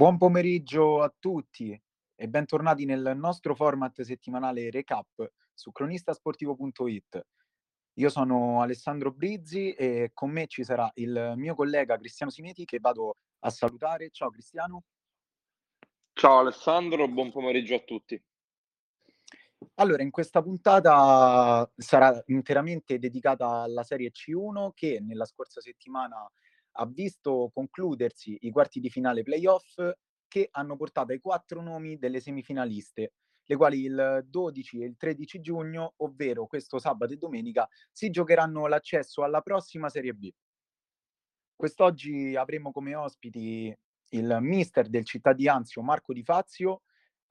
Buon pomeriggio a tutti e bentornati nel nostro format settimanale Recap su cronistasportivo.it. Io sono Alessandro Brizzi e con me ci sarà il mio collega Cristiano Simeti che vado a salutare. Ciao Cristiano. Ciao Alessandro, buon pomeriggio a tutti. Allora, in questa puntata sarà interamente dedicata alla Serie C1 che nella scorsa settimana ha visto concludersi i quarti di finale playoff che hanno portato ai quattro nomi delle semifinaliste, le quali il 12 e il 13 giugno, ovvero questo sabato e domenica, si giocheranno l'accesso alla prossima Serie B. Quest'oggi avremo come ospiti il mister del Città di Anzio Marco Di Fazio,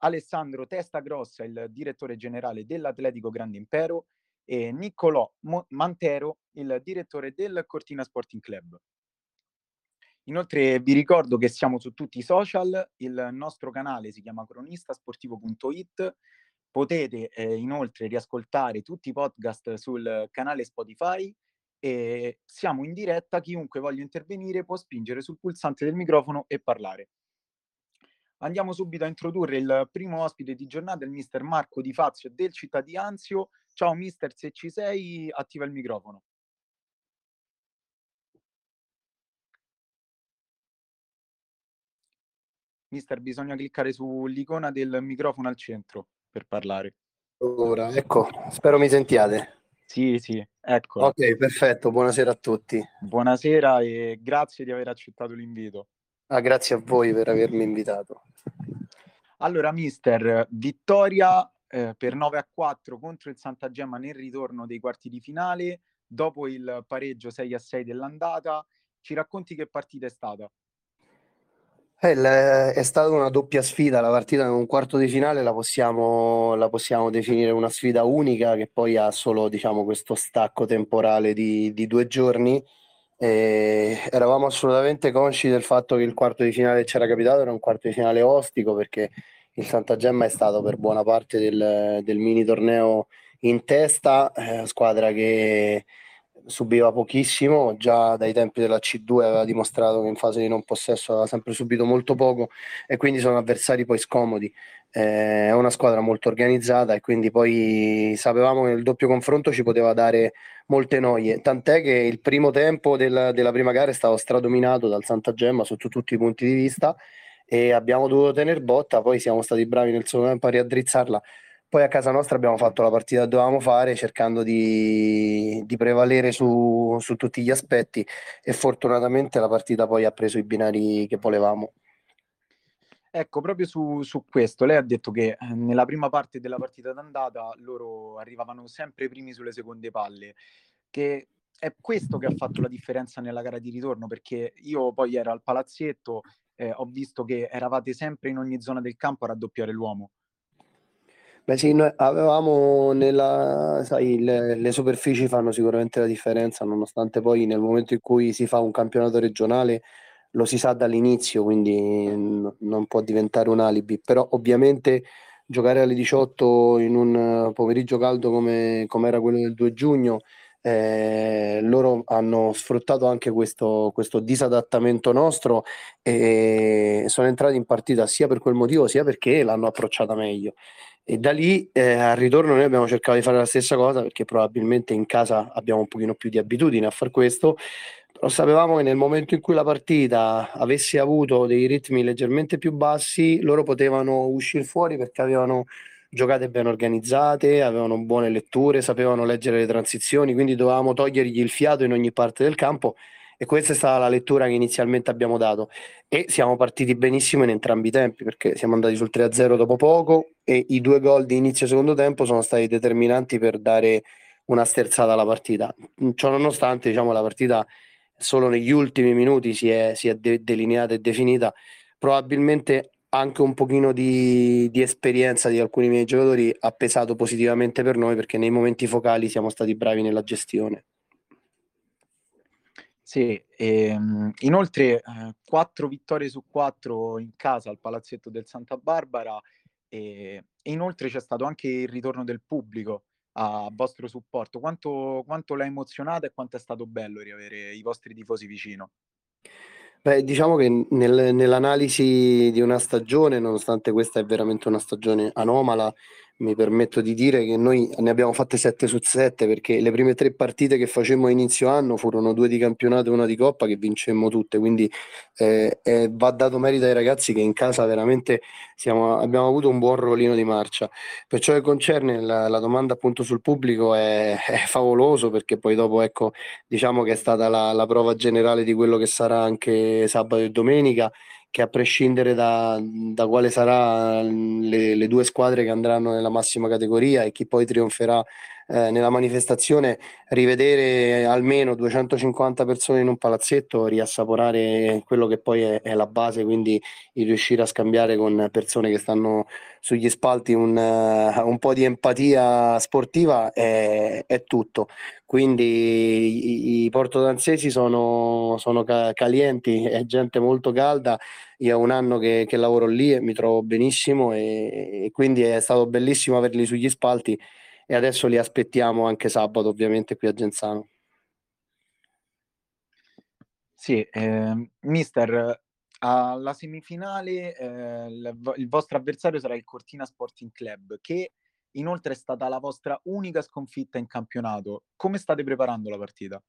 Alessandro Testagrossa, il direttore generale dell'Atletico Grande Impero, e Niccolò Mantero, il direttore del Cortina Sporting Club. Inoltre vi ricordo che siamo su tutti i social, il nostro canale si chiama cronistasportivo.it, potete eh, inoltre riascoltare tutti i podcast sul canale Spotify e siamo in diretta, chiunque voglia intervenire può spingere sul pulsante del microfono e parlare. Andiamo subito a introdurre il primo ospite di giornata, il mister Marco Di Fazio del Città di Anzio. Ciao mister, se ci sei, attiva il microfono. Mister, bisogna cliccare sull'icona del microfono al centro per parlare. Ora, ecco, spero mi sentiate. Sì, sì, ecco. Ok, perfetto, buonasera a tutti. Buonasera e grazie di aver accettato l'invito. Ah, grazie a voi per avermi invitato. Allora, mister, vittoria eh, per 9 a 4 contro il Santa Gemma nel ritorno dei quarti di finale, dopo il pareggio 6 a 6 dell'andata. Ci racconti che partita è stata? Eh, è stata una doppia sfida, la partita in un quarto di finale la possiamo, la possiamo definire una sfida unica che poi ha solo diciamo, questo stacco temporale di, di due giorni. E eravamo assolutamente consci del fatto che il quarto di finale c'era capitato, era un quarto di finale ostico perché il Santa Gemma è stato per buona parte del, del mini torneo in testa, eh, squadra che subiva pochissimo, già dai tempi della C2 aveva dimostrato che in fase di non possesso aveva sempre subito molto poco e quindi sono avversari poi scomodi. Eh, è una squadra molto organizzata e quindi poi sapevamo che il doppio confronto ci poteva dare molte noie, tant'è che il primo tempo del, della prima gara è stato stradominato dal Santa Gemma sotto tutti i punti di vista e abbiamo dovuto tenere botta, poi siamo stati bravi nel secondo tempo a riaddrizzarla poi a casa nostra abbiamo fatto la partita che dovevamo fare cercando di, di prevalere su, su, tutti gli aspetti e fortunatamente la partita poi ha preso i binari che volevamo. Ecco, proprio su, su questo, lei ha detto che eh, nella prima parte della partita d'andata loro arrivavano sempre primi sulle seconde palle, che è questo che ha fatto la differenza nella gara di ritorno, perché io poi ero al palazzetto, eh, ho visto che eravate sempre in ogni zona del campo a raddoppiare l'uomo. Beh sì, noi avevamo nella, sai, le, le superfici fanno sicuramente la differenza, nonostante poi nel momento in cui si fa un campionato regionale lo si sa dall'inizio, quindi n- non può diventare un alibi, però ovviamente giocare alle 18 in un pomeriggio caldo come, come era quello del 2 giugno, eh, loro hanno sfruttato anche questo, questo disadattamento nostro e sono entrati in partita sia per quel motivo sia perché l'hanno approcciata meglio. E da lì eh, al ritorno noi abbiamo cercato di fare la stessa cosa perché probabilmente in casa abbiamo un pochino più di abitudine a fare questo, però sapevamo che nel momento in cui la partita avesse avuto dei ritmi leggermente più bassi, loro potevano uscire fuori perché avevano giocate ben organizzate, avevano buone letture, sapevano leggere le transizioni, quindi dovevamo togliergli il fiato in ogni parte del campo e questa è stata la lettura che inizialmente abbiamo dato e siamo partiti benissimo in entrambi i tempi perché siamo andati sul 3-0 dopo poco e i due gol di inizio secondo tempo sono stati determinanti per dare una sterzata alla partita. Ciò nonostante, diciamo, la partita solo negli ultimi minuti si è, si è de- delineata e definita. Probabilmente anche un pochino di, di, esperienza di alcuni miei giocatori ha pesato positivamente per noi perché nei momenti focali siamo stati bravi nella gestione. Sì, ehm, inoltre eh, quattro vittorie su quattro in casa al palazzetto del Santa Barbara e, e inoltre c'è stato anche il ritorno del pubblico a vostro supporto. Quanto, quanto l'ha emozionata e quanto è stato bello riavere i vostri tifosi vicino? Beh, diciamo che nel, nell'analisi di una stagione, nonostante questa è veramente una stagione anomala, mi permetto di dire che noi ne abbiamo fatte 7 su 7 perché le prime tre partite che facemmo a inizio anno furono due di campionato e una di coppa che vincemmo tutte, quindi eh, eh, va dato merito ai ragazzi che in casa veramente siamo, abbiamo avuto un buon rollino di marcia. Per ciò che concerne la, la domanda appunto sul pubblico è, è, favoloso perché poi dopo ecco diciamo che è stata la, la prova generale di quello che sarà anche sabato e domenica che a prescindere da, da quale saranno le, le, due squadre che andranno nella massima categoria e chi poi trionferà eh, nella manifestazione, rivedere almeno 250 persone in un palazzetto, riassaporare quello che poi è, è la base, quindi riuscire a scambiare con persone che stanno sugli spalti un, uh, un po' di empatia sportiva è, è tutto. Quindi i, i portodanzesi sono, sono ca- calienti, è gente molto calda. Io ho un anno che, che lavoro lì e mi trovo benissimo e, e quindi è stato bellissimo averli sugli spalti e adesso li aspettiamo anche sabato ovviamente qui a Genzano. Sì, eh, mister, alla semifinale eh, il, vostro avversario sarà il Cortina Sporting Club, che inoltre è stata la vostra unica sconfitta in campionato. Come state preparando la partita?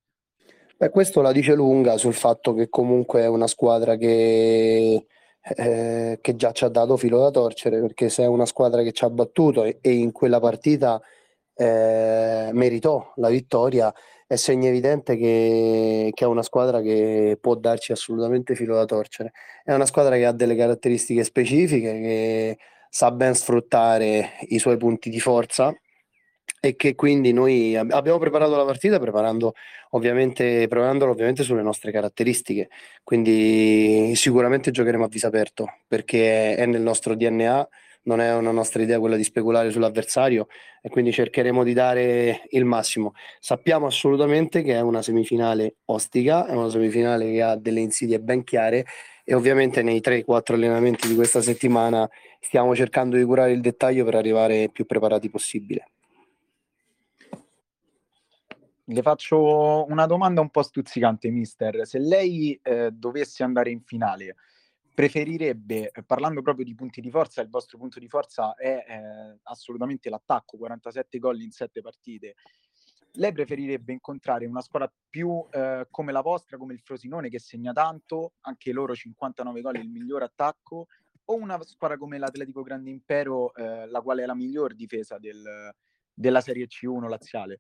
Beh, questo la dice lunga sul fatto che comunque è una squadra che, eh, che già ci ha dato filo da torcere, perché se è una squadra che ci ha battuto e, e in quella partita eh, meritò la vittoria, è segno evidente che, che, è una squadra che può darci assolutamente filo da torcere. È una squadra che ha delle caratteristiche specifiche, che sa ben sfruttare i suoi punti di forza e che quindi noi abbiamo preparato la partita preparando ovviamente, preparandola ovviamente sulle nostre caratteristiche. Quindi sicuramente giocheremo a viso aperto perché è nel nostro DNA non è una nostra idea quella di speculare sull'avversario e quindi cercheremo di dare il massimo. Sappiamo assolutamente che è una semifinale ostica, è una semifinale che ha delle insidie ben chiare e ovviamente nei 3-4 allenamenti di questa settimana stiamo cercando di curare il dettaglio per arrivare più preparati possibile. Le faccio una domanda un po' stuzzicante, mister. Se lei eh, dovesse andare in finale, preferirebbe, parlando proprio di punti di forza, il vostro punto di forza è eh, assolutamente l'attacco, 47 gol in 7 partite. Lei preferirebbe incontrare una squadra più eh, come la vostra, come il Frosinone, che segna tanto, anche loro 59 gol, il miglior attacco, o una squadra come l'Atletico Grande Impero, eh, la quale è la miglior difesa del, della Serie C1 laziale?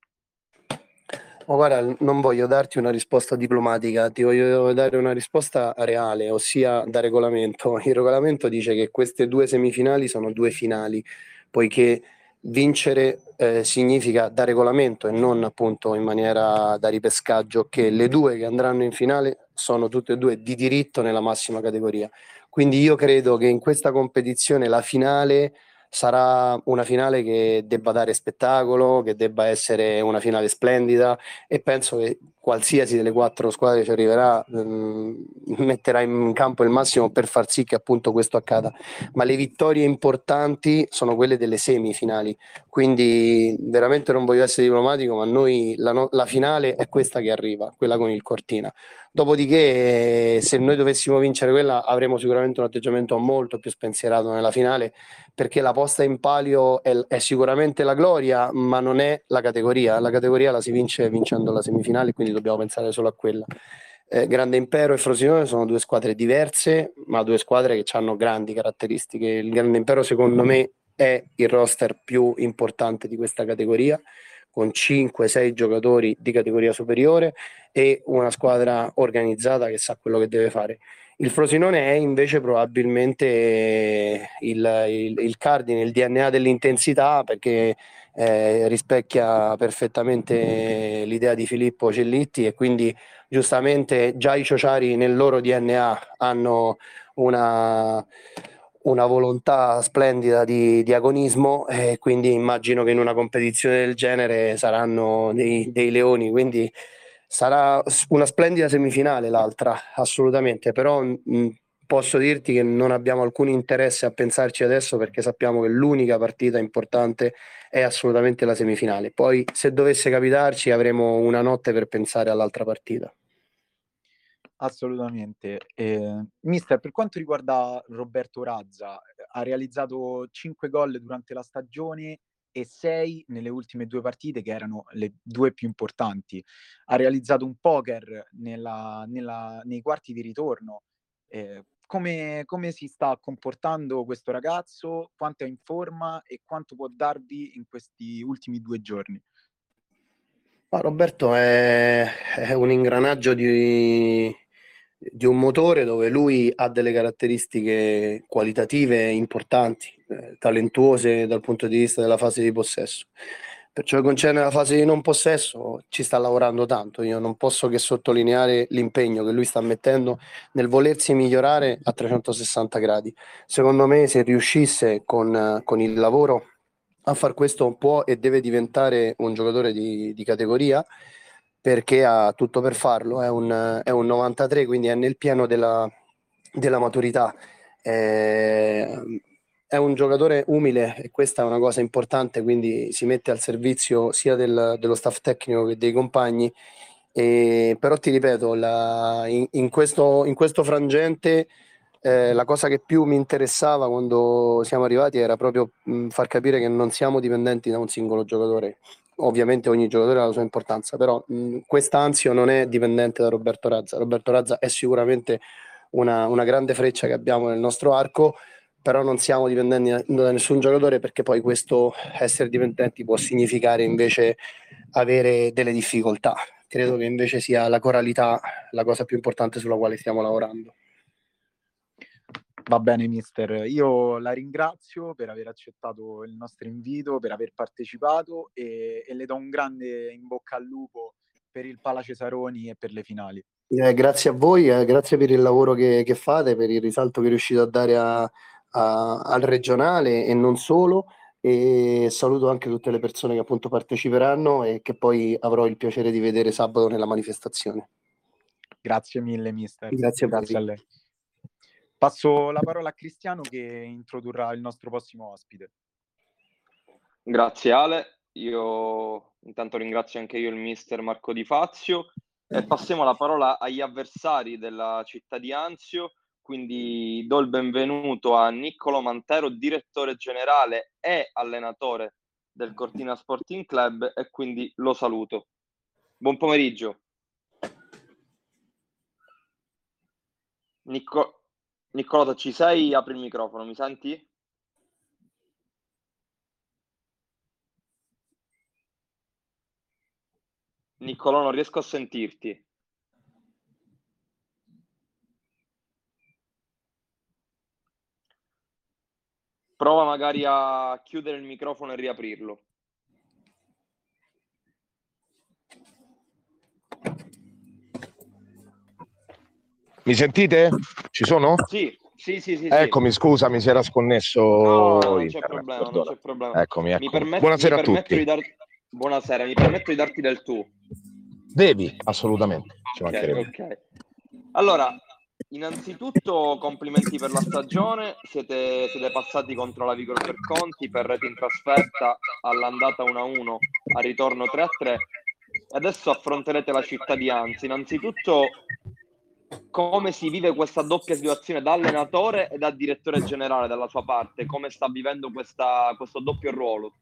Ma guarda, non voglio darti una risposta diplomatica, ti voglio dare una risposta reale, ossia da regolamento. Il regolamento dice che queste due semifinali sono due finali, poiché vincere eh, significa da regolamento e non appunto in maniera da ripescaggio che le due che andranno in finale sono tutte e due di diritto nella massima categoria. Quindi io credo che in questa competizione la finale sarà una finale che debba dare spettacolo, che debba essere una finale splendida e penso che qualsiasi delle quattro squadre ci arriverà mh, mm, metterà in campo il massimo per far sì che appunto questo accada. Ma le vittorie importanti sono quelle delle semifinali quindi veramente non voglio essere diplomatico ma noi la, no- la finale è questa che arriva quella con il Cortina Dopodiché, se noi dovessimo vincere quella, avremo sicuramente un atteggiamento molto più spensierato nella finale, perché la posta in palio è, è, sicuramente la gloria, ma non è la categoria. La categoria la si vince vincendo la semifinale, quindi dobbiamo pensare solo a quella. Eh, Grande Impero e Frosinone sono due squadre diverse, ma due squadre che hanno grandi caratteristiche. Il Grande Impero, secondo me, è il roster più importante di questa categoria con 5-6 giocatori di categoria superiore e una squadra organizzata che sa quello che deve fare. Il Frosinone è invece probabilmente il, il, il cardine, il DNA dell'intensità perché eh, rispecchia perfettamente l'idea di Filippo Cellitti e quindi giustamente già i Ciociari nel loro DNA hanno una, una volontà splendida di, di, agonismo e quindi immagino che in una competizione del genere saranno dei, dei leoni, quindi sarà una splendida semifinale l'altra, assolutamente, però mh, posso dirti che non abbiamo alcun interesse a pensarci adesso perché sappiamo che l'unica partita importante è assolutamente la semifinale. Poi se dovesse capitarci avremo una notte per pensare all'altra partita. Assolutamente. Eh, mister, per quanto riguarda Roberto Razza, ha realizzato 5 gol durante la stagione e 6 nelle ultime due partite che erano le due più importanti. Ha realizzato un poker nella, nella, nei quarti di ritorno. Eh, come, come, si sta comportando questo ragazzo? Quanto è in forma e quanto può darvi in questi ultimi due giorni? Ma Roberto è, è un ingranaggio di, di un motore dove lui ha delle caratteristiche qualitative importanti, eh, talentuose dal punto di vista della fase di possesso. Per ciò che concerne la fase di non possesso, ci sta lavorando tanto. Io non posso che sottolineare l'impegno che lui sta mettendo nel volersi migliorare a 360 gradi. Secondo me, se riuscisse con, con il lavoro a far questo, può e deve diventare un giocatore di, di categoria perché ha tutto per farlo, è un, è un 93, quindi è nel pieno della, della maturità. È, è, un giocatore umile e questa è una cosa importante, quindi si mette al servizio sia del, dello staff tecnico che dei compagni. E, però ti ripeto, la, in, in, questo, in, questo, frangente eh, la cosa che più mi interessava quando siamo arrivati era proprio mh, far capire che non siamo dipendenti da un singolo giocatore ovviamente ogni giocatore ha la sua importanza, però quest'ansia non è dipendente da Roberto Razza. Roberto Razza è sicuramente una, una, grande freccia che abbiamo nel nostro arco, però non siamo dipendenti da nessun giocatore perché poi questo essere dipendenti può significare invece avere delle difficoltà. Credo che invece sia la coralità la cosa più importante sulla quale stiamo lavorando. Va bene, mister. Io la ringrazio per aver accettato il nostro invito, per aver partecipato e, e le do un grande in bocca al lupo per il Pala Cesaroni e per le finali. Eh, grazie a voi, eh, grazie per il lavoro che, che, fate, per il risalto che riuscite a dare a, a, al regionale e non solo. E saluto anche tutte le persone che appunto parteciperanno e che poi avrò il piacere di vedere sabato nella manifestazione. Grazie mille, mister. Grazie, grazie a lei. Passo la parola a Cristiano che introdurrà il nostro prossimo ospite. Grazie Ale, io intanto ringrazio anche io il mister Marco Di Fazio e passiamo la parola agli avversari della città di Anzio, quindi do il benvenuto a Niccolo Mantero, direttore generale e allenatore del Cortina Sporting Club e quindi lo saluto. Buon pomeriggio. Niccolo Niccolò, ci sei? Apri il microfono, mi senti? Niccolò, non riesco a sentirti. Prova magari a chiudere il microfono e riaprirlo. Mi sentite? Ci sono? Sì, sì, sì. sì Eccomi, sì. scusa, mi si era sconnesso. No, non c'è problema, non c'è problema. Eccomi, ecco. permetto, Buonasera a tutti. Dar... Buonasera, mi permetto di darti del tu. Devi, assolutamente. Ci okay, okay. Allora, innanzitutto complimenti per la stagione, siete, siete passati contro la Vigor per Conti per rete in trasferta all'andata 1-1, a ritorno 3-3. Adesso affronterete la città di Anzi. Innanzitutto come si vive questa doppia situazione da allenatore e da direttore generale dalla sua parte? Come sta vivendo questa, questo doppio ruolo?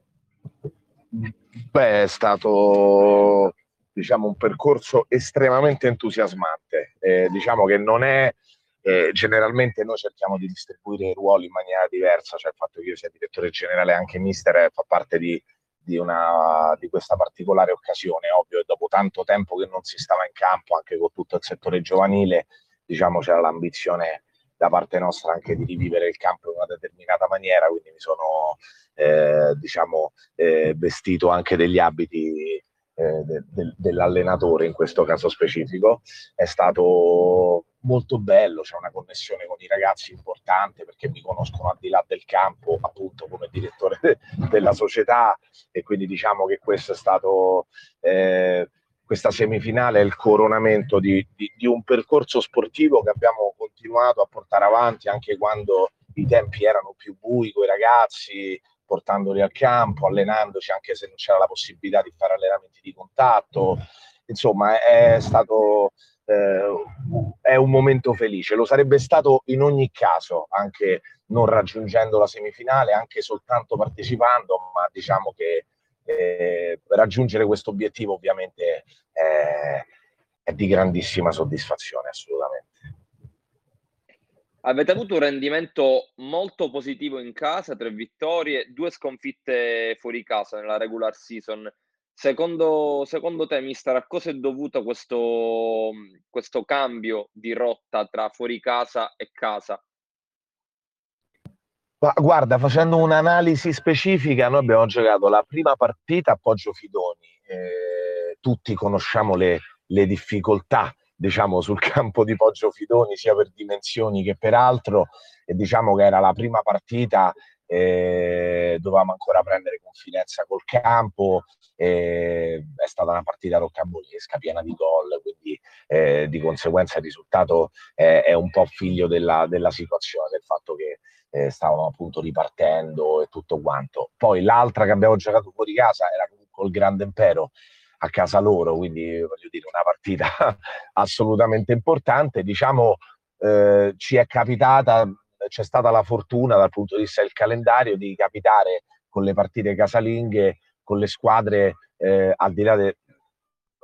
Beh, è stato diciamo, un percorso estremamente entusiasmante. Eh, diciamo che non è eh, generalmente noi cerchiamo di distribuire i ruoli in maniera diversa, cioè il fatto che io sia direttore generale anche mister eh, fa parte di, di, una, di questa particolare occasione. Ovvio, dopo tanto tempo che non si stava in campo, anche con tutto il settore giovanile, diciamo c'era l'ambizione da parte nostra anche di rivivere il campo in una determinata maniera, quindi mi sono eh, diciamo, eh, vestito anche degli abiti eh, de, de, dell'allenatore in questo caso specifico. È stato molto bello, c'è una connessione con i ragazzi importante perché mi conoscono al di là del campo, appunto come direttore de, della società e quindi diciamo che questo è stato eh, questa semifinale è il coronamento di, di, di, un percorso sportivo che abbiamo continuato a portare avanti anche quando i tempi erano più bui con i ragazzi, portandoli al campo, allenandoci anche se non c'era la possibilità di fare allenamenti di contatto. Insomma, è stato eh, è un momento felice. Lo sarebbe stato in ogni caso, anche non raggiungendo la semifinale, anche soltanto partecipando, ma diciamo che eh, raggiungere questo obiettivo ovviamente è, è di grandissima soddisfazione, assolutamente. Avete avuto un rendimento molto positivo in casa, tre vittorie, due sconfitte fuori casa nella regular season. Secondo, secondo te, mister, a cosa è dovuto questo, questo cambio di rotta tra fuori casa e casa? Ma guarda, facendo un'analisi specifica, noi abbiamo giocato la prima partita a Poggio Fidoni. Eh, tutti conosciamo le, le difficoltà diciamo, sul campo di Poggio Fidoni, sia per dimensioni che per altro. E diciamo che era la prima partita eh, dovevamo ancora prendere confidenza col campo, eh, è stata una partita rocambolesca, piena di gol, quindi eh, di conseguenza il risultato è un po' figlio della, della situazione, del fatto che eh, stavamo appunto ripartendo e tutto quanto. Poi l'altra che abbiamo giocato fuori casa era il Grande Impero a casa loro, quindi voglio dire una partita assolutamente importante. Diciamo eh, ci è capitata c'è stata la fortuna dal punto di vista del calendario di capitare con le partite casalinghe, con le squadre eh, al di là de,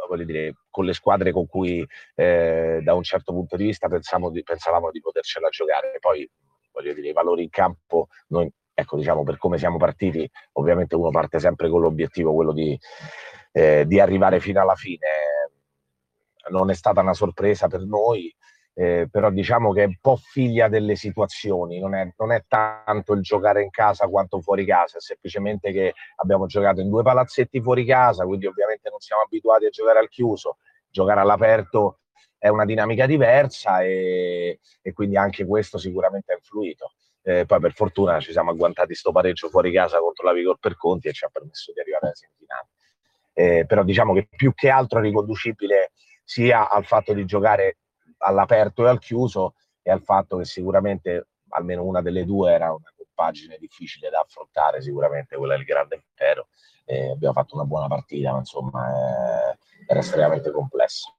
voglio dire, con le squadre con cui eh, da un certo punto di vista di, pensavamo di potercela giocare. Poi voglio dire, i valori in campo, noi, ecco, diciamo, per come siamo partiti, ovviamente uno parte sempre con l'obiettivo, quello di, eh, di arrivare fino alla fine. Non è stata una sorpresa per noi, eh, però diciamo che è un po' figlia delle situazioni, non è, non è, tanto il giocare in casa quanto fuori casa, è semplicemente che abbiamo giocato in due palazzetti fuori casa, quindi ovviamente non siamo abituati a giocare al chiuso, giocare all'aperto è una dinamica diversa e, e quindi anche questo sicuramente ha influito. Eh, poi per fortuna ci siamo agguantati sto pareggio fuori casa contro la Vigor per Conti e ci ha permesso di arrivare alla semifinale. Eh, però diciamo che più che altro è riconducibile sia al fatto di giocare all'aperto e al chiuso e al fatto che sicuramente almeno una delle due era una compagine difficile da affrontare, sicuramente quella del Grande Impero. Eh, abbiamo fatto una buona partita, ma insomma eh, era estremamente complessa.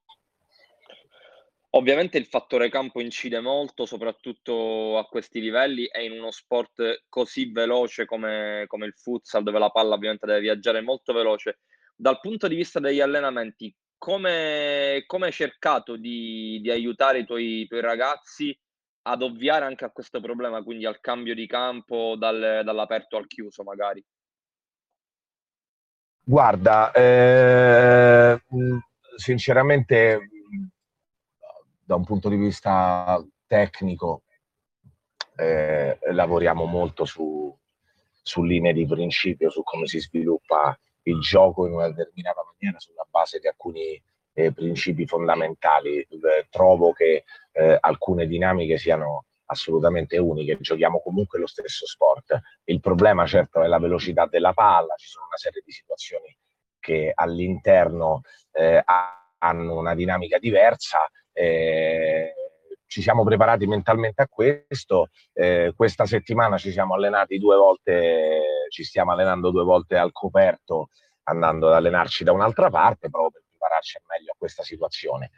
Ovviamente il fattore campo incide molto, soprattutto a questi livelli e in uno sport così veloce come, come il futsal, dove la palla ovviamente deve viaggiare molto veloce. Dal punto di vista degli allenamenti, come, come hai cercato di, di aiutare i tuoi, i tuoi, ragazzi ad ovviare anche a questo problema, quindi al cambio di campo dal, dall'aperto al chiuso magari? Guarda, eh, sinceramente da un punto di vista tecnico eh, lavoriamo molto su, su linee di principio, su come si sviluppa il gioco in una determinata maniera sulla base di alcuni eh, principi fondamentali. Eh, trovo che eh, alcune dinamiche siano assolutamente uniche, giochiamo comunque lo stesso sport. Il problema certo è la velocità della palla, ci sono una serie di situazioni che all'interno eh, hanno una dinamica diversa. Eh, ci siamo preparati mentalmente a questo. Eh, questa settimana ci siamo allenati due volte, ci stiamo allenando due volte al coperto, andando ad allenarci da un'altra parte, proprio per prepararci meglio a questa situazione.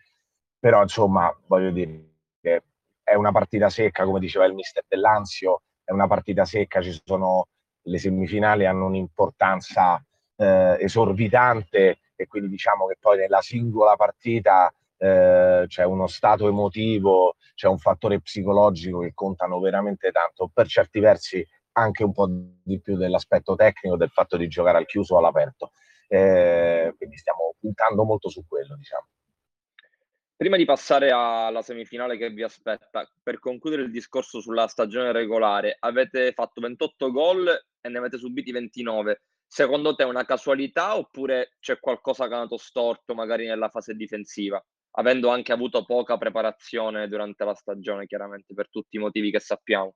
Però, insomma, voglio dire che è una partita secca, come diceva il mister Dell'Anzio, è una partita secca, ci sono le semifinali hanno un'importanza eh, esorbitante e quindi diciamo che poi nella singola partita eh, c'è uno stato emotivo, c'è un fattore psicologico che contano veramente tanto, per certi versi anche un po' di più dell'aspetto tecnico del fatto di giocare al chiuso o all'aperto. Eh, quindi stiamo puntando molto su quello, diciamo. Prima di passare alla semifinale che vi aspetta, per concludere il discorso sulla stagione regolare, avete fatto 28 gol e ne avete subiti 29 secondo te è una casualità oppure c'è qualcosa che è andato storto magari nella fase difensiva, avendo anche avuto poca preparazione durante la stagione, chiaramente per tutti i motivi che sappiamo?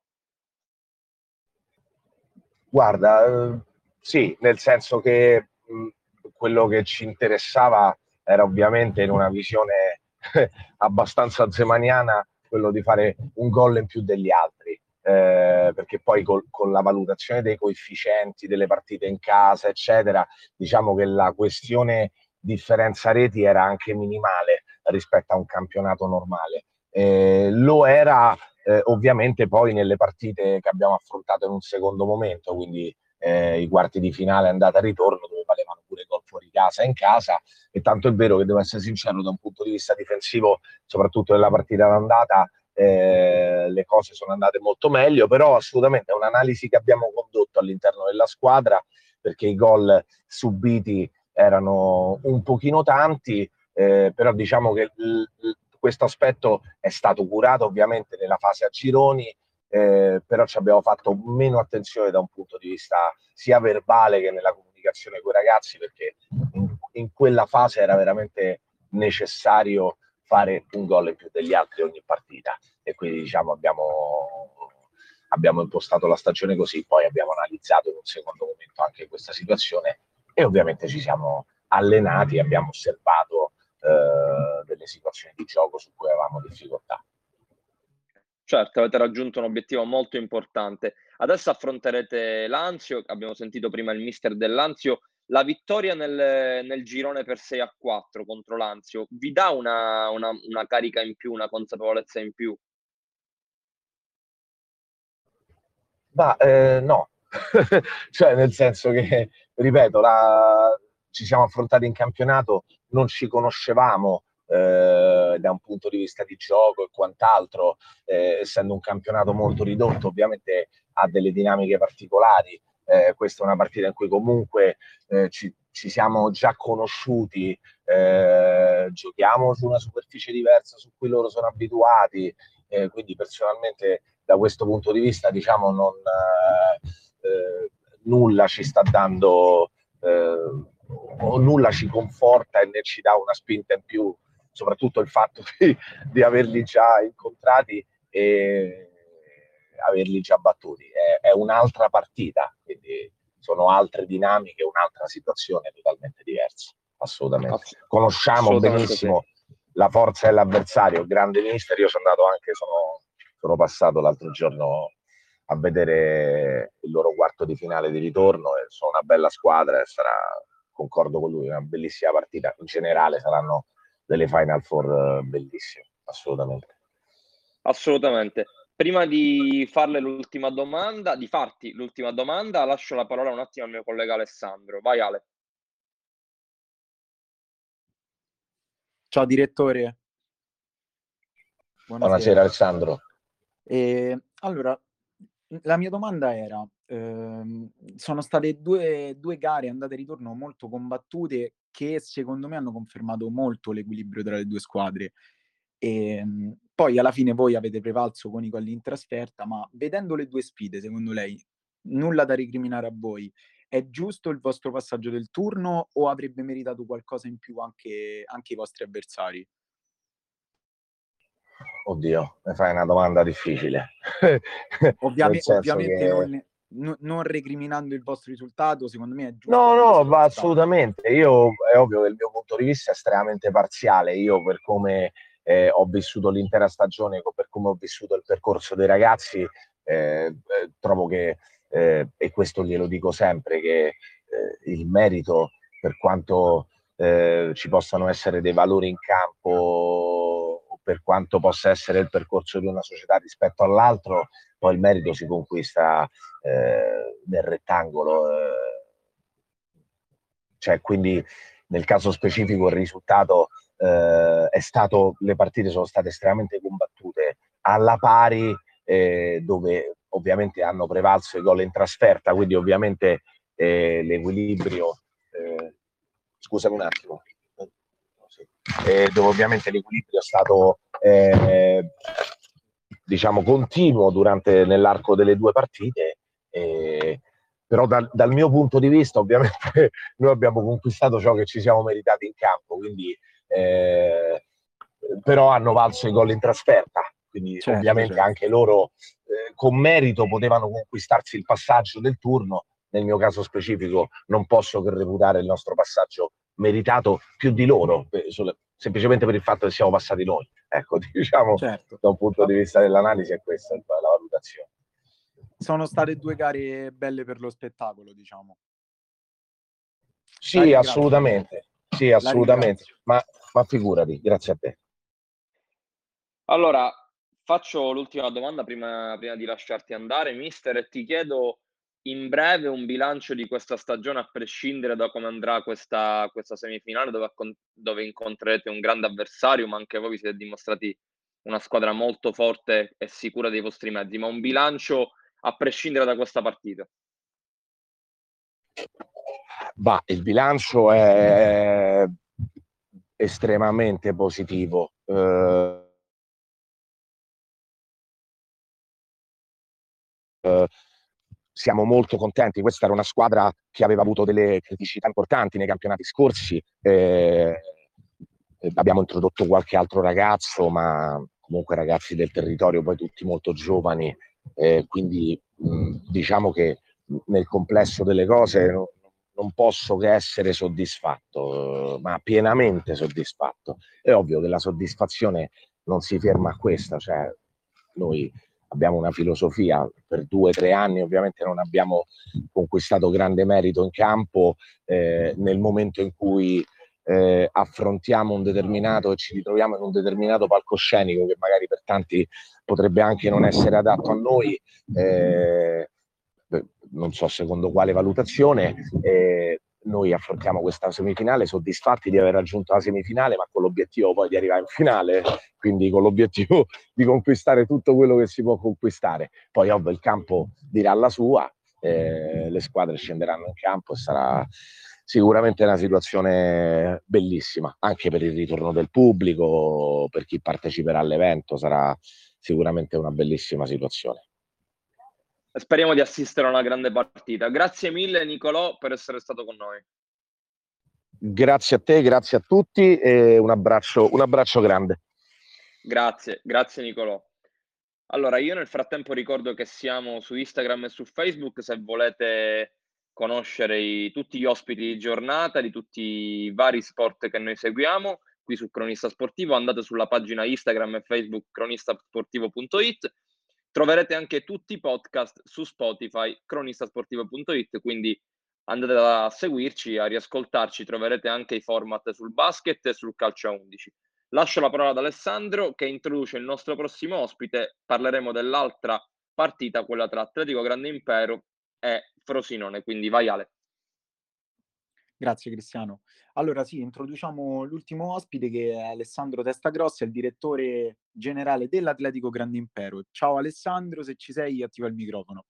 Guarda, eh, sì, nel senso che mh, quello che ci interessava era ovviamente in una visione abbastanza zemaniana quello di fare un gol in più degli altri eh, perché poi col, con la valutazione dei coefficienti delle partite in casa, eccetera, diciamo che la questione differenza reti era anche minimale, rispetto a un campionato normale. Eh, lo era eh, ovviamente poi nelle partite che abbiamo affrontato in un secondo momento, quindi eh, i quarti di finale andata e ritorno dove valevano pure gol fuori casa e in casa e tanto è vero che devo essere sincero da un punto di vista difensivo soprattutto nella partita d'andata eh, le cose sono andate molto meglio però assolutamente è un'analisi che abbiamo condotto all'interno della squadra perché i gol subiti erano un pochino tanti eh, però diciamo che questo aspetto è stato curato ovviamente nella fase a gironi eh, però ci abbiamo fatto meno attenzione da un punto di vista sia verbale che nella comunicazione con i ragazzi, perché in, in quella fase era veramente necessario fare un gol in più degli altri ogni partita. E quindi diciamo abbiamo, abbiamo impostato la stagione così, poi abbiamo analizzato in un secondo momento anche questa situazione e ovviamente ci siamo allenati abbiamo osservato eh, delle situazioni di gioco su cui avevamo difficoltà. Certo, avete raggiunto un obiettivo molto importante. Adesso affronterete l'Anzio, abbiamo sentito prima il mister dell'Anzio, la vittoria nel, nel girone per 6 a 4 contro l'Anzio vi dà una, una, una carica in più, una consapevolezza in più? Ma eh, no, cioè nel senso che, ripeto, la... ci siamo affrontati in campionato, non ci conoscevamo, eh, da un punto di vista di gioco e quant'altro, eh, essendo un campionato molto ridotto, ovviamente ha delle dinamiche particolari. Eh, questa è una partita in cui comunque eh, ci, ci, siamo già conosciuti, eh, giochiamo su una superficie diversa su cui loro sono abituati, quindi personalmente da questo punto di vista diciamo non, nulla ci sta dando o nulla ci conforta e né ci dà una spinta in più soprattutto il fatto di, di averli già incontrati e averli già battuti. È, è, un'altra partita, quindi sono altre dinamiche, un'altra situazione totalmente diversa, assolutamente. Conosciamo assolutamente benissimo sì. la forza dell'avversario, grande mister, io sono andato anche, sono, sono passato l'altro giorno a vedere il loro quarto di finale di ritorno e sono una bella squadra e sarà, concordo con lui, una bellissima partita. In generale saranno delle Final Four eh, bellissime, assolutamente. Assolutamente. Prima di farle l'ultima domanda, di farti l'ultima domanda, lascio la parola un attimo al mio collega Alessandro. Vai Ale. Ciao direttore. Buonasera, Buonasera Alessandro. E, allora, la mia domanda era, ehm, sono state due, due gare andate e ritorno molto combattute che secondo me hanno confermato molto l'equilibrio tra le due squadre. E, ehm, poi alla fine voi avete prevalso con i gol in trasferta, ma vedendo le due sfide, secondo lei, nulla da recriminare a voi. È giusto il vostro passaggio del turno o avrebbe meritato qualcosa in più anche, anche i vostri avversari? Oddio, mi fai una domanda difficile. Ovviame, ovviamente che... non, no, non recriminando il vostro risultato, secondo me è giusto. No, no, va assolutamente. Io è ovvio che il mio punto di vista è estremamente parziale. Io per come eh, ho vissuto l'intera stagione, per come ho vissuto il percorso dei ragazzi, eh, eh trovo che, eh, e questo glielo dico sempre, che eh, il merito, per quanto eh, ci possano essere dei valori in campo, per quanto possa essere il percorso di una società rispetto all'altro, poi il merito si conquista eh, nel rettangolo. Eh. Cioè, quindi nel caso specifico il risultato eh, è stato, le partite sono state estremamente combattute alla pari, eh, dove ovviamente hanno prevalso i gol in trasferta, quindi ovviamente eh, l'equilibrio, eh, scusami un attimo, dove ovviamente l'equilibrio è stato diciamo, continuo durante, nell'arco delle due partite. Eh, però dal, dal, mio punto di vista, ovviamente, noi abbiamo conquistato ciò che ci siamo meritati in campo, quindi eh, però hanno valso i gol in trasferta, quindi certo, ovviamente certo. anche loro eh, con merito potevano conquistarsi il passaggio del turno. Nel mio caso specifico non posso che reputare il nostro passaggio meritato più di loro, semplicemente per il fatto che siamo passati noi. Ecco, diciamo, certo. da un punto di vista dell'analisi è questa la valutazione. Sono state due gare belle per lo spettacolo, diciamo. Sì, Dai, assolutamente. Sì, sì, assolutamente. Ma, ma figurati, grazie a te. Allora, faccio l'ultima domanda prima, prima di lasciarti andare, mister, e ti chiedo in breve un bilancio di questa stagione a prescindere da come andrà questa, questa semifinale dove, dove, incontrerete un grande avversario, ma anche voi vi siete dimostrati una squadra molto forte e sicura dei vostri mezzi, ma un bilancio a prescindere da questa partita. Bah, il bilancio è estremamente positivo. Uh, uh, siamo molto contenti. Questa era una squadra che aveva avuto delle criticità importanti nei campionati scorsi. Eh, abbiamo introdotto qualche altro ragazzo, ma comunque ragazzi del territorio, poi tutti molto giovani. Eh, quindi mh, diciamo che nel complesso delle cose no, non posso che essere soddisfatto, ma pienamente soddisfatto. È ovvio che la soddisfazione non si ferma a questa, cioè noi abbiamo una filosofia, per due o tre anni ovviamente non abbiamo conquistato grande merito in campo, eh, nel momento in cui eh, affrontiamo un determinato e ci ritroviamo in un determinato palcoscenico che magari per tanti potrebbe anche non essere adatto a noi, eh, non so secondo quale valutazione, eh, noi affrontiamo questa semifinale soddisfatti di aver raggiunto la semifinale, ma con l'obiettivo poi di arrivare in finale, quindi con l'obiettivo di conquistare tutto quello che si può conquistare. Poi ovvio il campo dirà la sua, eh, le squadre scenderanno in campo e sarà sicuramente una situazione bellissima, anche per il ritorno del pubblico, per chi parteciperà all'evento, sarà sicuramente una bellissima situazione speriamo di assistere a una grande partita. Grazie mille Nicolò per essere stato con noi. Grazie a te, grazie a tutti e un abbraccio, un abbraccio grande. Grazie, grazie Nicolò. Allora, io nel frattempo ricordo che siamo su Instagram e su Facebook se volete conoscere i, tutti gli ospiti di giornata, di tutti i vari sport che noi seguiamo qui su Cronista Sportivo, andate sulla pagina Instagram e Facebook cronistasportivo.it Troverete anche tutti i podcast su Spotify, cronistasportivo.it, quindi andate a seguirci, a riascoltarci, troverete anche i format sul basket e sul calcio a 11. Lascio la parola ad Alessandro che introduce il nostro prossimo ospite, parleremo dell'altra partita, quella tra Atletico Grande Impero e Frosinone, quindi vai Ale. Grazie Cristiano. Allora sì, introduciamo l'ultimo ospite che è Alessandro Testagrossa, il direttore generale dell'Atletico Grande Impero. Ciao Alessandro, se ci sei attiva il microfono.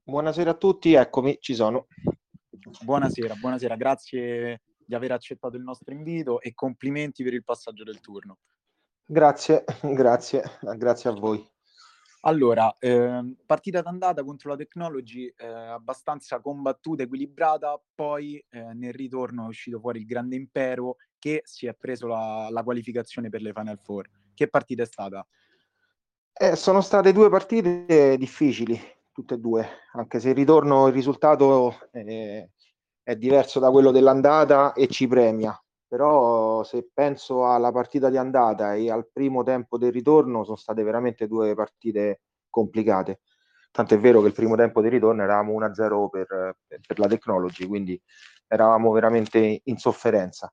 Buonasera a tutti, eccomi, ci sono. Buonasera, buonasera, grazie di aver accettato il nostro invito e complimenti per il passaggio del turno. Grazie, grazie, grazie a voi. Allora, ehm, partita d'andata contro la Technology eh, abbastanza combattuta, equilibrata, poi eh, nel ritorno è uscito fuori il Grande Impero che si è preso la, la qualificazione per le Final Four. Che partita è stata? Eh, sono state due partite difficili, tutte e due, anche se il ritorno, il risultato è, è diverso da quello dell'andata e ci premia. Però se penso alla partita di andata e al primo tempo del ritorno sono state veramente due partite complicate. Tanto è vero che il primo tempo di ritorno eravamo 1-0 per, per la Technology, quindi eravamo veramente in sofferenza.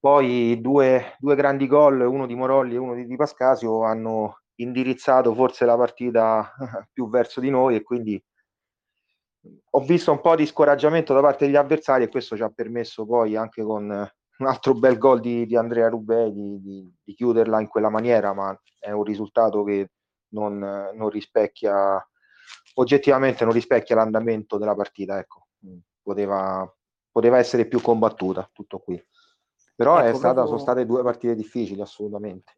Poi due, due grandi gol, uno di Morolli e uno di Di Pascasio, hanno indirizzato forse la partita più verso di noi e quindi ho visto un po' di scoraggiamento da parte degli avversari e questo ci ha permesso poi anche con un altro bel gol di, di Andrea Rubè di, di, di, chiuderla in quella maniera, ma è un risultato che non, non, rispecchia oggettivamente non rispecchia l'andamento della partita. Ecco. Poteva, poteva essere più combattuta, tutto qui. Però ecco, stata, proprio... sono state due partite difficili, assolutamente.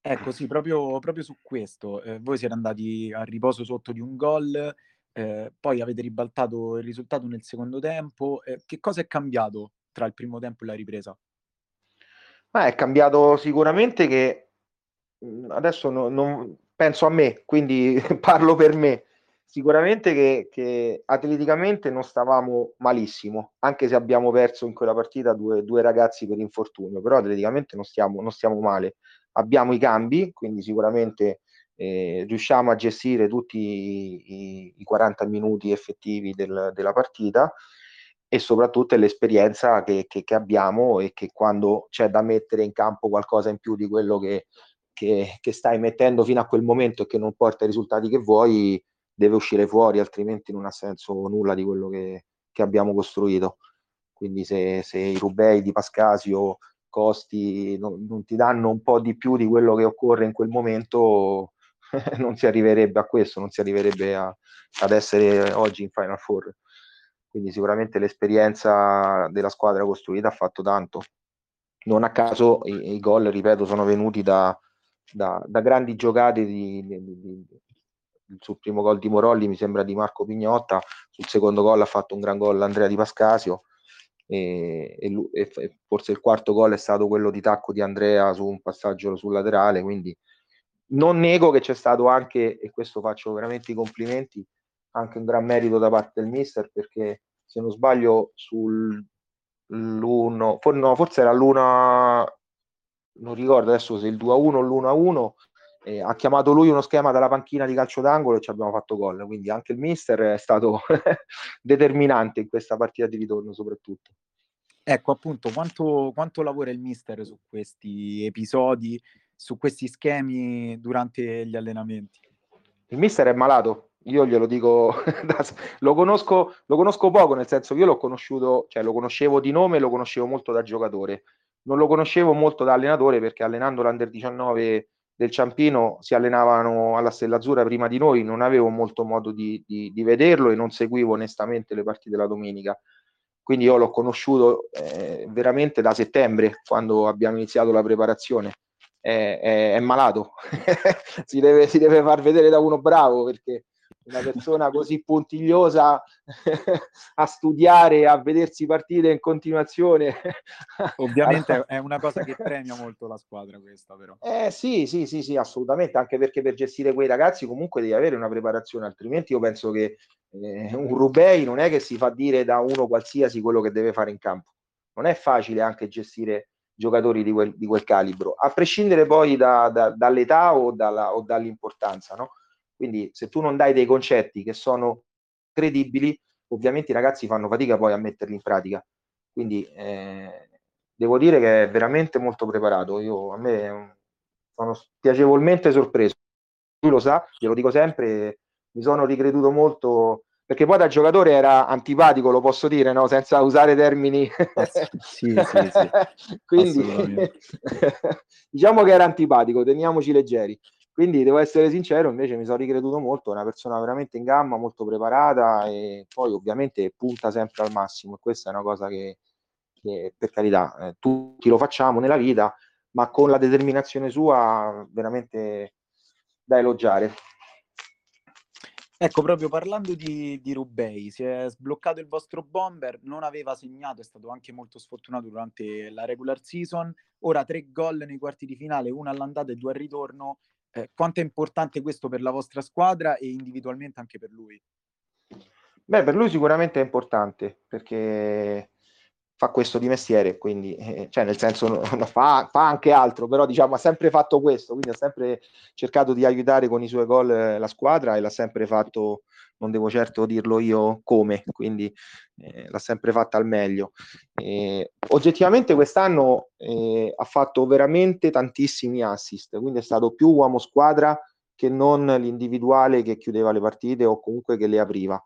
Ecco, sì, proprio, proprio su questo. Eh, voi siete andati a riposo sotto di un gol, eh, poi avete ribaltato il risultato nel secondo tempo. Eh, che cosa è cambiato tra il primo tempo e la ripresa? Ma è cambiato sicuramente che mhmm, adesso no, non penso a me, quindi parlo per me. Sicuramente che, che, atleticamente non stavamo malissimo, anche se abbiamo perso in quella partita due, due ragazzi per infortunio, però atleticamente non stiamo, non stiamo male. Abbiamo i cambi, quindi sicuramente eh, riusciamo a gestire tutti i, i 40 minuti effettivi del, della partita e soprattutto è l'esperienza che, che, che, abbiamo e che quando c'è da mettere in campo qualcosa in più di quello che, che, stai mettendo fino a quel momento e che non porta i risultati che vuoi, deve uscire fuori, altrimenti non ha senso nulla di quello che, abbiamo costruito. Quindi se, se i Rubei di Pascasio costi non, non, ti danno un po' di più di quello che occorre in quel momento, non si arriverebbe a questo, non si arriverebbe a, ad essere oggi in Final Four. Quindi sicuramente l'esperienza della squadra costruita ha fatto tanto. Non a caso i, i gol, ripeto, sono venuti da, da, da grandi giocate di, di, di, sul primo gol di Morolli mi sembra di Marco Pignotta, sul secondo gol ha fatto un gran gol Andrea Di Pascasio e, e, e, forse il quarto gol è stato quello di tacco di Andrea su un passaggio sul laterale, quindi non nego che c'è stato anche, e questo faccio veramente i complimenti, anche un gran merito da parte del mister perché se non sbaglio sul l'1, for, no, forse era l'1 non ricordo adesso se il 2 a 1 o l'1 a 1 eh, ha chiamato lui uno schema dalla panchina di calcio d'angolo e ci abbiamo fatto gol. Quindi anche il mister è stato determinante in questa partita di ritorno soprattutto. Ecco appunto quanto, quanto lavora il mister su questi episodi su questi schemi durante gli allenamenti? Il mister è malato io glielo dico, lo, conosco, lo conosco poco, nel senso che io l'ho conosciuto, cioè lo conoscevo di nome, lo conoscevo molto da giocatore, non lo conoscevo molto da allenatore perché allenando l'Under 19 del Ciampino si allenavano alla Stella Azzurra prima di noi, non avevo molto modo di, di, di vederlo e non seguivo onestamente le partite della domenica. Quindi io l'ho conosciuto eh, veramente da settembre, quando abbiamo iniziato la preparazione. È, è, è malato, si, deve, si, deve, far vedere da uno bravo perché una persona così puntigliosa a studiare, a vedersi partite in continuazione. Ovviamente è una cosa che premia molto la squadra questa però. Eh sì, sì, sì, sì, assolutamente, anche perché per gestire quei ragazzi comunque devi avere una preparazione, altrimenti io penso che eh, un Rubei non è che si fa dire da uno qualsiasi quello che deve fare in campo. Non è facile anche gestire giocatori di quel, di quel calibro, a prescindere poi da, da, dall'età o, dalla, o dall'importanza, no? Quindi se tu non dai dei concetti che sono credibili, ovviamente i ragazzi fanno fatica poi a metterli in pratica. Quindi eh, devo dire che è veramente molto preparato. Io, a me sono piacevolmente sorpreso. Lui lo sa, glielo dico sempre, mi sono ricreduto molto perché poi da giocatore era antipatico, lo posso dire, no? senza usare termini. sì, sì, sì. Quindi diciamo che era antipatico, teniamoci leggeri. Quindi devo essere sincero, invece mi sono ricreduto molto, è una persona veramente in gamma, molto preparata e poi ovviamente punta sempre al massimo. E questa è una cosa che, che per carità eh, tutti lo facciamo nella vita, ma con la determinazione sua veramente da elogiare. Ecco, proprio parlando di, di, Rubei, si è sbloccato il vostro bomber, non aveva segnato, è stato anche molto sfortunato durante la regular season, ora tre gol nei quarti di finale, uno all'andata e due al ritorno, eh, quanto è importante questo per la vostra squadra e individualmente anche per lui? Beh, per lui sicuramente è importante perché fa questo di mestiere, quindi, eh, cioè nel senso no, fa, fa, anche altro, però diciamo ha sempre fatto questo, quindi ha sempre cercato di aiutare con i suoi gol eh, la squadra e l'ha sempre fatto non devo certo dirlo io come, quindi eh, l'ha sempre fatta al meglio. Oggettivamente quest'anno eh, ha fatto veramente tantissimi assist, quindi è stato più uomo squadra che non l'individuale che chiudeva le partite o comunque che le apriva.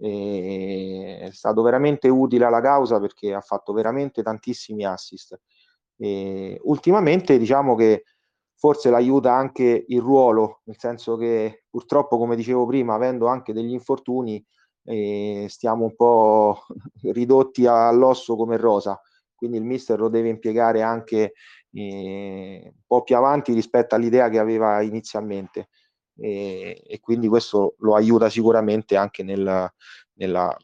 È stato veramente utile alla causa perché ha fatto veramente tantissimi assist. ultimamente diciamo che forse l'aiuta anche il ruolo, nel senso che purtroppo, come dicevo prima, avendo anche degli infortuni, eh, stiamo un po' ridotti all'osso come rosa, quindi il mister lo deve impiegare anche eh, un po' più avanti rispetto all'idea che aveva inizialmente e, e quindi questo lo aiuta sicuramente anche nel, nella,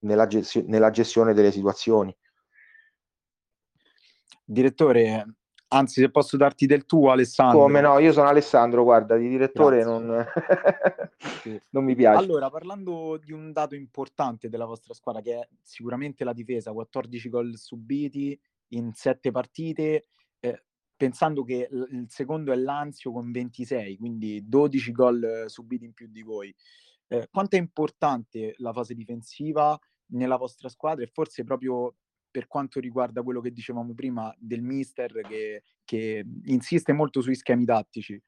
nella, gestio- nella gestione delle situazioni. Direttore, Anzi, se posso darti del tuo, Alessandro. Come no, io sono Alessandro, guarda, di direttore non... non... mi piace. Allora, parlando di un dato importante della vostra squadra, che è sicuramente la difesa, 14 gol subiti in 7 partite, pensando che il secondo è l'Anzio con 26, quindi 12 gol subiti in più di voi. Eh, quanto è importante la fase difensiva nella vostra squadra e forse proprio per quanto riguarda quello che dicevamo prima del mister che, che insiste molto sui schemi tattici?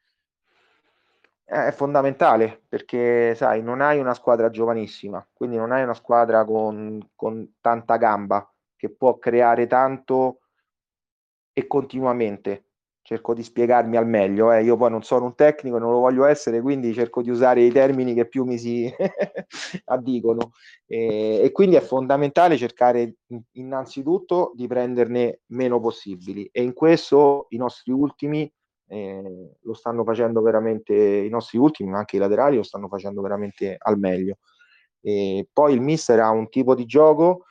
È fondamentale perché, sai, non hai una squadra giovanissima, quindi non hai una squadra con, con tanta gamba che può creare tanto e continuamente cerco di spiegarmi al meglio. Eh. Io poi non sono un tecnico e non lo voglio essere, quindi cerco di usare i termini che più mi si addicono. E, e, quindi è fondamentale cercare innanzitutto di prenderne meno possibili. E in questo i nostri ultimi eh, lo stanno facendo veramente, i nostri ultimi, ma anche i laterali lo stanno facendo veramente al meglio. E poi il mister ha un tipo di gioco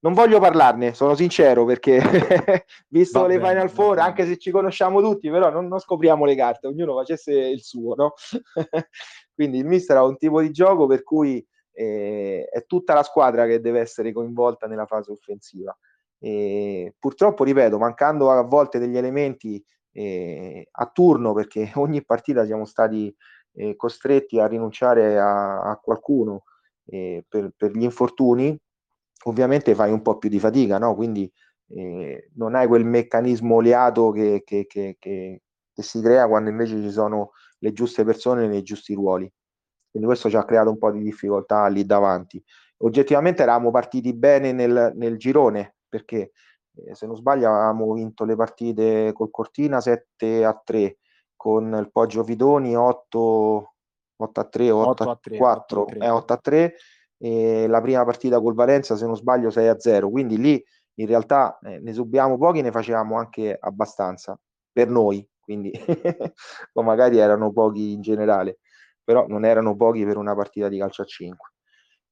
non voglio parlarne, sono sincero, perché visto va le bene, Final Four, anche se ci conosciamo tutti, però non, non scopriamo le carte, ognuno facesse il suo, no? Quindi il mister ha un tipo di gioco per cui eh, è tutta la squadra che deve essere coinvolta nella fase offensiva. E, purtroppo, ripeto, mancando a volte degli elementi eh, a turno, perché ogni partita siamo stati eh, costretti a rinunciare a, a qualcuno eh, per, per gli infortuni, ovviamente fai un po' più di fatica, no? Quindi eh, non hai quel meccanismo oleato che, che, che, che, si crea quando invece ci sono le giuste persone nei giusti ruoli. Quindi questo ci ha creato un po' di difficoltà lì davanti. Oggettivamente eravamo partiti bene nel, nel girone, perché eh, se non sbaglio avevamo vinto le partite col Cortina 7 a 3, con il Poggio Vidoni 8, 8 a 3 o 8, 8 a 3, 4, 8 a 3. Eh, 8 a 3 e la prima partita col Valenza, se non sbaglio, 6 a 0. Quindi lì in realtà eh, ne subiamo pochi, ne facevamo anche abbastanza per noi, quindi o magari erano pochi in generale, però non erano pochi per una partita di calcio a 5.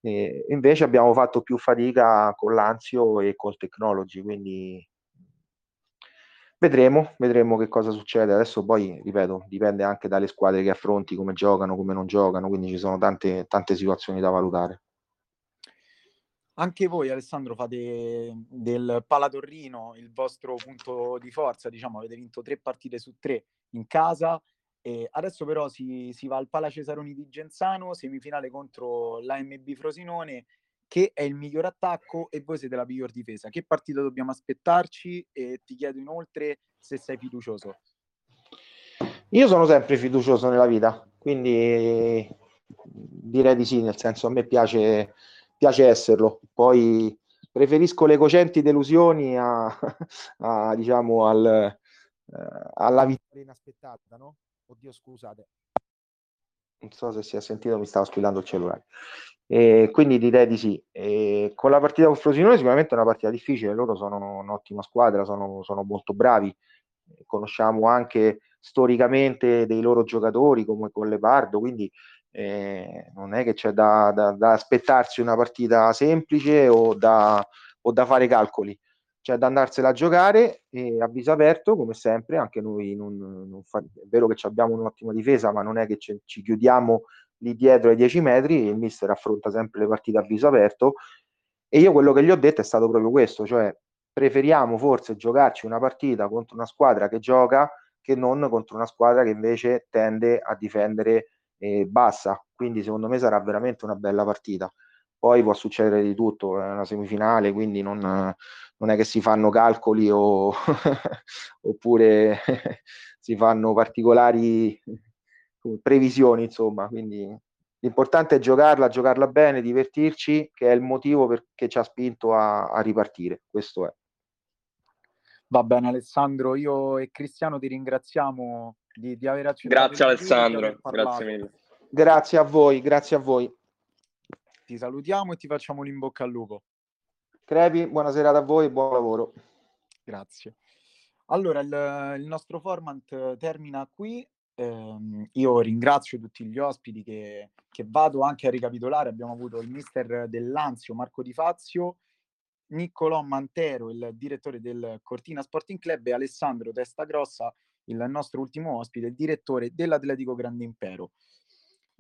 E invece abbiamo fatto più fatica con l'Anzio e col Technology, quindi vedremo, vedremo che cosa succede. Adesso poi, ripeto, dipende anche dalle squadre che affronti, come giocano, come non giocano, quindi ci sono tante, tante situazioni da valutare. Anche voi, Alessandro, fate del Palatorrino il vostro punto di forza, diciamo, avete vinto tre partite su tre in casa. E adesso però si, si va al Pala Cesaroni di Genzano, semifinale contro l'AMB Frosinone, che è il miglior attacco e voi siete la miglior difesa. Che partita dobbiamo aspettarci? E ti chiedo inoltre se sei fiducioso. Io sono sempre fiducioso nella vita, quindi direi di sì, nel senso a me piace piace esserlo. Poi preferisco le cocenti delusioni a, a diciamo, al, eh, alla vittoria inaspettata, no? Oddio, scusate. Non so se si è sentito, mi stavo squillando il cellulare. E quindi direi di sì. E con la partita con Frosinone sicuramente è una partita difficile, loro sono un'ottima squadra, sono, sono molto bravi. Conosciamo anche storicamente dei loro giocatori come con Lepardo, quindi eh, non è che c'è da, da, da, aspettarsi una partita semplice o da, o da fare calcoli, c'è da andarsela a giocare e a viso aperto, come sempre, anche noi non, non fa, è vero che abbiamo un'ottima difesa, ma non è che ci, chiudiamo lì dietro ai 10 metri, il mister affronta sempre le partite a viso aperto. E io quello che gli ho detto è stato proprio questo, cioè preferiamo forse giocarci una partita contro una squadra che gioca che non contro una squadra che invece tende a difendere e bassa. Quindi secondo me sarà veramente una bella partita. Poi può succedere di tutto, è una semifinale, quindi non, non è che si fanno calcoli o, oppure si fanno particolari previsioni, insomma. Quindi l'importante è giocarla, giocarla bene, divertirci, che è il motivo che ci ha spinto a, a ripartire. Questo è. Va bene Alessandro, io e Cristiano ti ringraziamo di, di aver accettato. Grazie Alessandro, grazie mille. Grazie a voi, grazie a voi. Ti salutiamo e ti facciamo l'in bocca al lupo. Crepi, buona serata a voi e buon lavoro. Grazie. Allora, il, il nostro format termina qui. Eh, io ringrazio tutti gli ospiti che, che, vado anche a ricapitolare. Abbiamo avuto il mister dell'Anzio, Marco Di Fazio, Niccolò Mantero, il direttore del Cortina Sporting Club e Alessandro Testagrossa, il nostro ultimo ospite, il direttore dell'Atletico Grande Impero.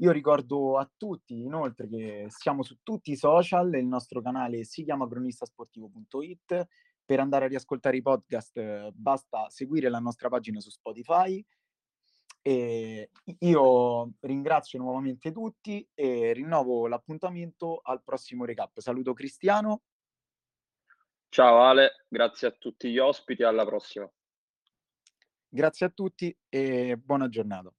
Io ricordo a tutti inoltre che siamo su tutti i social, il nostro canale si chiama cronistasportivo.it, per andare a riascoltare i podcast basta seguire la nostra pagina su Spotify E io ringrazio nuovamente tutti e rinnovo l'appuntamento al prossimo recap. Saluto Cristiano. Ciao Ale, grazie a tutti gli ospiti, alla prossima. Grazie a tutti e buona giornata.